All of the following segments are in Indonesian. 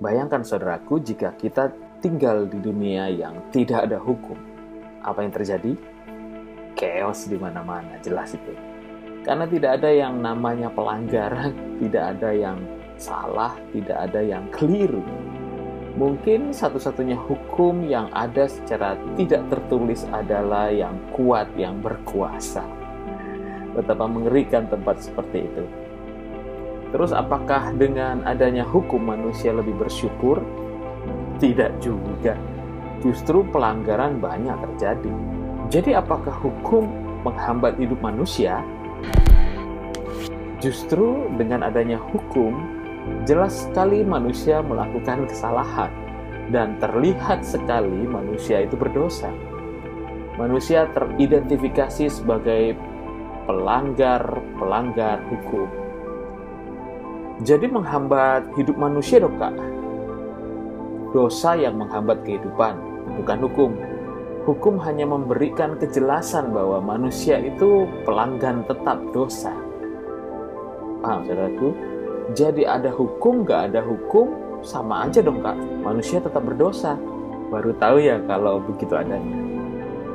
Bayangkan saudaraku jika kita tinggal di dunia yang tidak ada hukum. Apa yang terjadi? Chaos di mana-mana, jelas itu. Karena tidak ada yang namanya pelanggaran, tidak ada yang salah, tidak ada yang keliru. Mungkin satu-satunya hukum yang ada secara tidak tertulis adalah yang kuat, yang berkuasa. Betapa mengerikan tempat seperti itu. Terus apakah dengan adanya hukum manusia lebih bersyukur? Tidak juga. Justru pelanggaran banyak terjadi. Jadi apakah hukum menghambat hidup manusia? Justru dengan adanya hukum, jelas sekali manusia melakukan kesalahan dan terlihat sekali manusia itu berdosa. Manusia teridentifikasi sebagai pelanggar-pelanggar hukum jadi menghambat hidup manusia dong kak. Dosa yang menghambat kehidupan, bukan hukum. Hukum hanya memberikan kejelasan bahwa manusia itu pelanggan tetap dosa. Paham saudaraku? Jadi ada hukum, gak ada hukum, sama aja dong kak. Manusia tetap berdosa. Baru tahu ya kalau begitu adanya.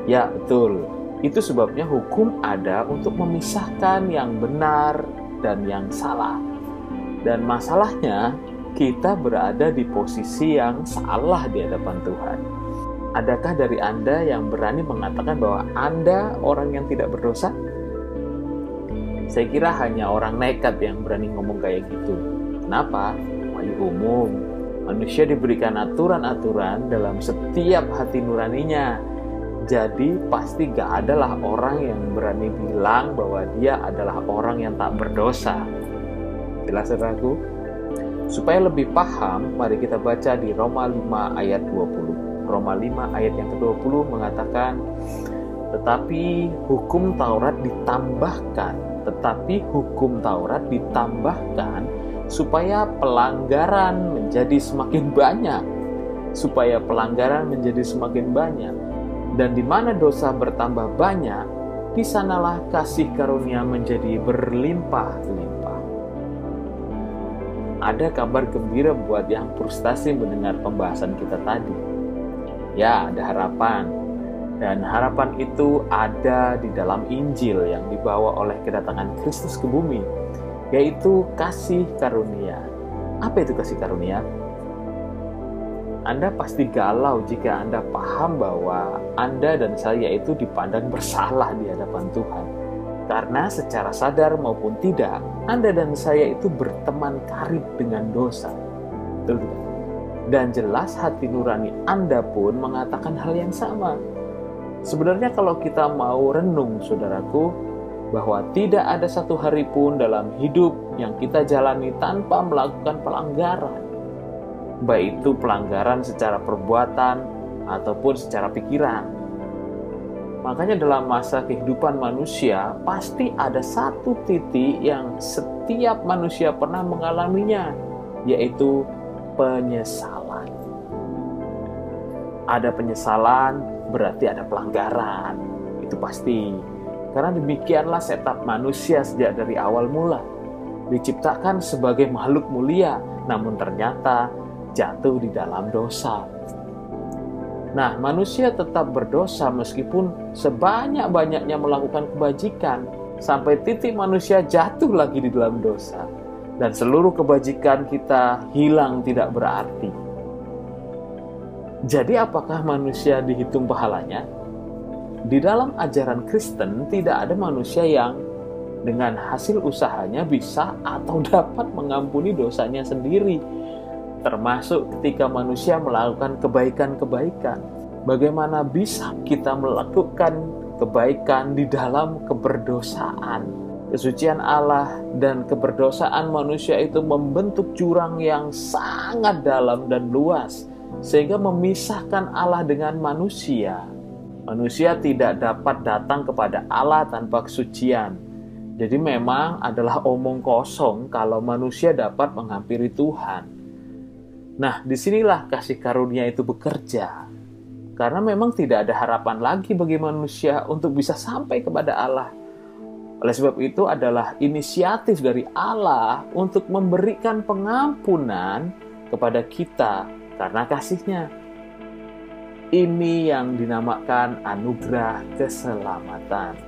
Ya betul, itu sebabnya hukum ada untuk memisahkan yang benar dan yang salah dan masalahnya, kita berada di posisi yang salah di hadapan Tuhan. Adakah dari Anda yang berani mengatakan bahwa Anda orang yang tidak berdosa? Saya kira hanya orang nekat yang berani ngomong kayak gitu. Kenapa? Wahyu umum. Manusia diberikan aturan-aturan dalam setiap hati nuraninya. Jadi pasti gak adalah orang yang berani bilang bahwa dia adalah orang yang tak berdosa. Jelas saudaraku? Supaya lebih paham, mari kita baca di Roma 5 ayat 20. Roma 5 ayat yang ke-20 mengatakan, Tetapi hukum Taurat ditambahkan, tetapi hukum Taurat ditambahkan supaya pelanggaran menjadi semakin banyak, supaya pelanggaran menjadi semakin banyak. Dan di mana dosa bertambah banyak, di sanalah kasih karunia menjadi berlimpah-limpah ada kabar gembira buat yang frustasi mendengar pembahasan kita tadi. Ya, ada harapan. Dan harapan itu ada di dalam Injil yang dibawa oleh kedatangan Kristus ke bumi, yaitu kasih karunia. Apa itu kasih karunia? Anda pasti galau jika Anda paham bahwa Anda dan saya itu dipandang bersalah di hadapan Tuhan karena secara sadar maupun tidak, Anda dan saya itu berteman karib dengan dosa. Betul tidak? Dan jelas hati nurani Anda pun mengatakan hal yang sama. Sebenarnya kalau kita mau renung, saudaraku, bahwa tidak ada satu hari pun dalam hidup yang kita jalani tanpa melakukan pelanggaran. Baik itu pelanggaran secara perbuatan ataupun secara pikiran Makanya dalam masa kehidupan manusia pasti ada satu titik yang setiap manusia pernah mengalaminya, yaitu penyesalan. Ada penyesalan berarti ada pelanggaran, itu pasti. Karena demikianlah setup manusia sejak dari awal mula. Diciptakan sebagai makhluk mulia, namun ternyata jatuh di dalam dosa Nah, manusia tetap berdosa meskipun sebanyak-banyaknya melakukan kebajikan sampai titik manusia jatuh lagi di dalam dosa dan seluruh kebajikan kita hilang tidak berarti. Jadi apakah manusia dihitung pahalanya? Di dalam ajaran Kristen tidak ada manusia yang dengan hasil usahanya bisa atau dapat mengampuni dosanya sendiri termasuk ketika manusia melakukan kebaikan-kebaikan. Bagaimana bisa kita melakukan kebaikan di dalam keberdosaan? Kesucian Allah dan keberdosaan manusia itu membentuk jurang yang sangat dalam dan luas, sehingga memisahkan Allah dengan manusia. Manusia tidak dapat datang kepada Allah tanpa kesucian. Jadi, memang adalah omong kosong kalau manusia dapat menghampiri Tuhan. Nah, di sinilah kasih karunia itu bekerja. Karena memang tidak ada harapan lagi bagi manusia untuk bisa sampai kepada Allah. Oleh sebab itu adalah inisiatif dari Allah untuk memberikan pengampunan kepada kita karena kasihnya. Ini yang dinamakan anugerah keselamatan.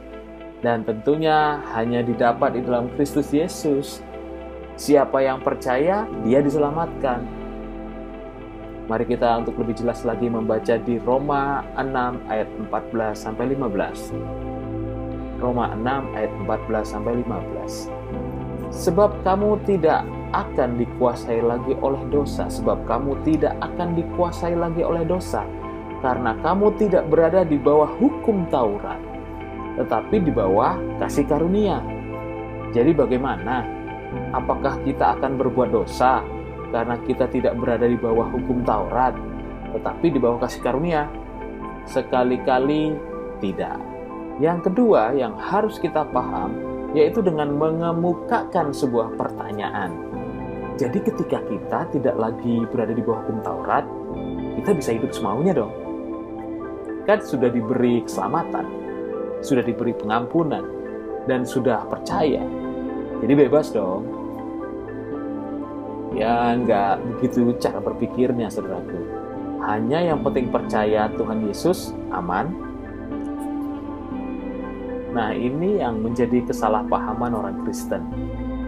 Dan tentunya hanya didapat di dalam Kristus Yesus. Siapa yang percaya, dia diselamatkan. Mari kita untuk lebih jelas lagi membaca di Roma 6 ayat 14 sampai 15. Roma 6 ayat 14 sampai 15. Sebab kamu tidak akan dikuasai lagi oleh dosa, sebab kamu tidak akan dikuasai lagi oleh dosa, karena kamu tidak berada di bawah hukum Taurat, tetapi di bawah kasih karunia. Jadi bagaimana? Apakah kita akan berbuat dosa karena kita tidak berada di bawah hukum Taurat, tetapi di bawah kasih karunia. Sekali-kali tidak. Yang kedua yang harus kita paham yaitu dengan mengemukakan sebuah pertanyaan. Jadi ketika kita tidak lagi berada di bawah hukum Taurat, kita bisa hidup semaunya dong. Kan sudah diberi keselamatan, sudah diberi pengampunan, dan sudah percaya. Jadi bebas dong Ya, nggak begitu cara berpikirnya, saudaraku. Hanya yang penting percaya Tuhan Yesus, aman. Nah, ini yang menjadi kesalahpahaman orang Kristen.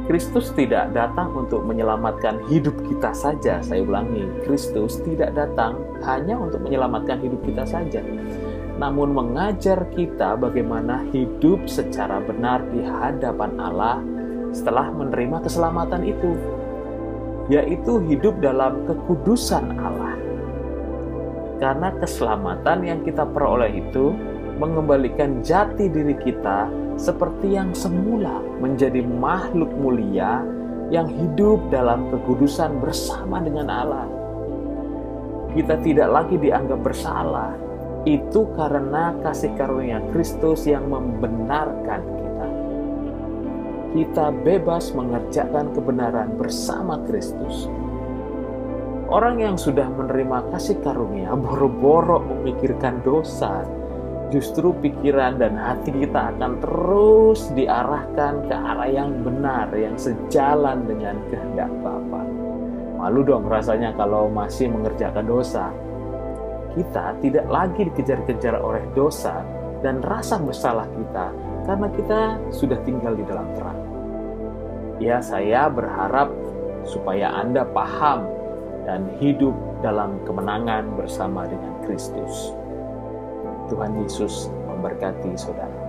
Kristus tidak datang untuk menyelamatkan hidup kita saja. Saya ulangi, Kristus tidak datang hanya untuk menyelamatkan hidup kita saja, namun mengajar kita bagaimana hidup secara benar di hadapan Allah setelah menerima keselamatan itu yaitu hidup dalam kekudusan Allah. Karena keselamatan yang kita peroleh itu mengembalikan jati diri kita seperti yang semula menjadi makhluk mulia yang hidup dalam kekudusan bersama dengan Allah. Kita tidak lagi dianggap bersalah. Itu karena kasih karunia Kristus yang membenarkan kita kita bebas mengerjakan kebenaran bersama Kristus. Orang yang sudah menerima kasih karunia boro-boro memikirkan dosa, justru pikiran dan hati kita akan terus diarahkan ke arah yang benar, yang sejalan dengan kehendak Bapa. Malu dong rasanya kalau masih mengerjakan dosa. Kita tidak lagi dikejar-kejar oleh dosa dan rasa bersalah kita karena kita sudah tinggal di dalam terang. Ya, saya berharap supaya Anda paham dan hidup dalam kemenangan bersama dengan Kristus. Tuhan Yesus memberkati saudara.